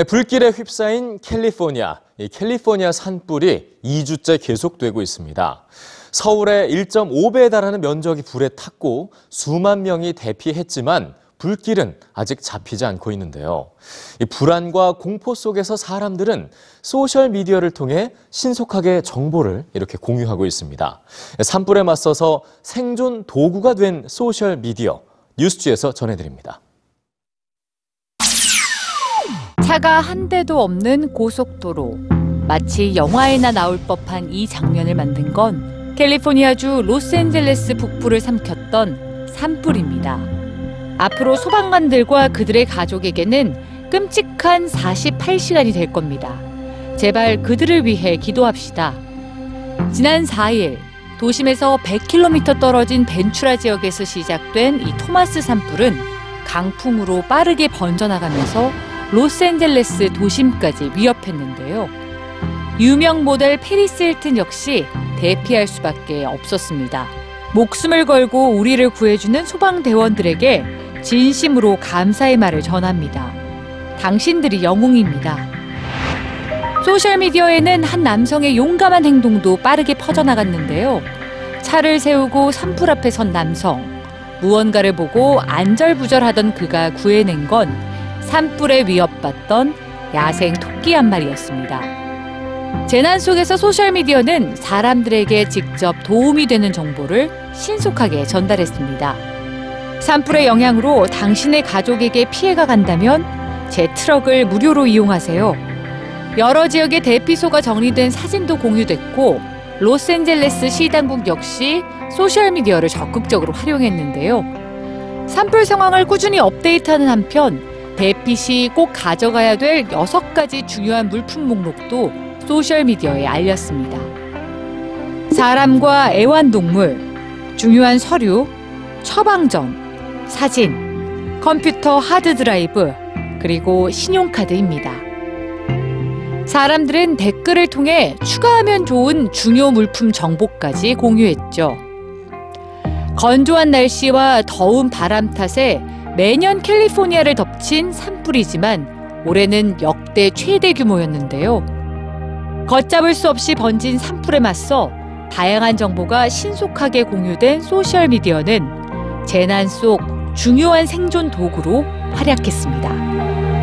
네, 불길에 휩싸인 캘리포니아. 이 캘리포니아 산불이 2주째 계속되고 있습니다. 서울의 1.5배에 달하는 면적이 불에 탔고 수만 명이 대피했지만 불길은 아직 잡히지 않고 있는데요. 이 불안과 공포 속에서 사람들은 소셜 미디어를 통해 신속하게 정보를 이렇게 공유하고 있습니다. 산불에 맞서서 생존 도구가 된 소셜 미디어 뉴스지에서 전해드립니다. 차가 한 대도 없는 고속도로. 마치 영화에나 나올 법한 이 장면을 만든 건 캘리포니아주 로스앤젤레스 북부를 삼켰던 산불입니다. 앞으로 소방관들과 그들의 가족에게는 끔찍한 48시간이 될 겁니다. 제발 그들을 위해 기도합시다. 지난 4일 도심에서 100km 떨어진 벤추라 지역에서 시작된 이 토마스 산불은 강풍으로 빠르게 번져나가면서 로스앤젤레스 도심까지 위협했는데요. 유명 모델 패리스 힐튼 역시 대피할 수밖에 없었습니다. 목숨을 걸고 우리를 구해주는 소방대원들에게 진심으로 감사의 말을 전합니다. 당신들이 영웅입니다. 소셜미디어에는 한 남성의 용감한 행동도 빠르게 퍼져나갔는데요. 차를 세우고 산불 앞에 선 남성. 무언가를 보고 안절부절하던 그가 구해낸 건 산불에 위협받던 야생 토끼 한 마리였습니다. 재난 속에서 소셜미디어는 사람들에게 직접 도움이 되는 정보를 신속하게 전달했습니다. 산불의 영향으로 당신의 가족에게 피해가 간다면 제 트럭을 무료로 이용하세요. 여러 지역의 대피소가 정리된 사진도 공유됐고 로스앤젤레스 시 당국 역시 소셜미디어를 적극적으로 활용했는데요. 산불 상황을 꾸준히 업데이트하는 한편 시 꼭 가져가야 될 여섯 가지 중요한 물품 목록도 소셜미디어에 알렸습니다. 사람과 애완동물, 중요한 서류, 처방전, 사진, 컴퓨터 하드드라이브, 그리고 신용카드입니다. 사람들은 댓글을 통해 추가하면 좋은 중요 물품 정보까지 공유했죠. 건조한 날씨와 더운 바람 탓에 매년 캘리포니아를 덮친 산불이지만 올해는 역대 최대 규모였는데요. 걷잡을 수 없이 번진 산불에 맞서 다양한 정보가 신속하게 공유된 소셜미디어는 재난 속 중요한 생존 도구로 활약했습니다.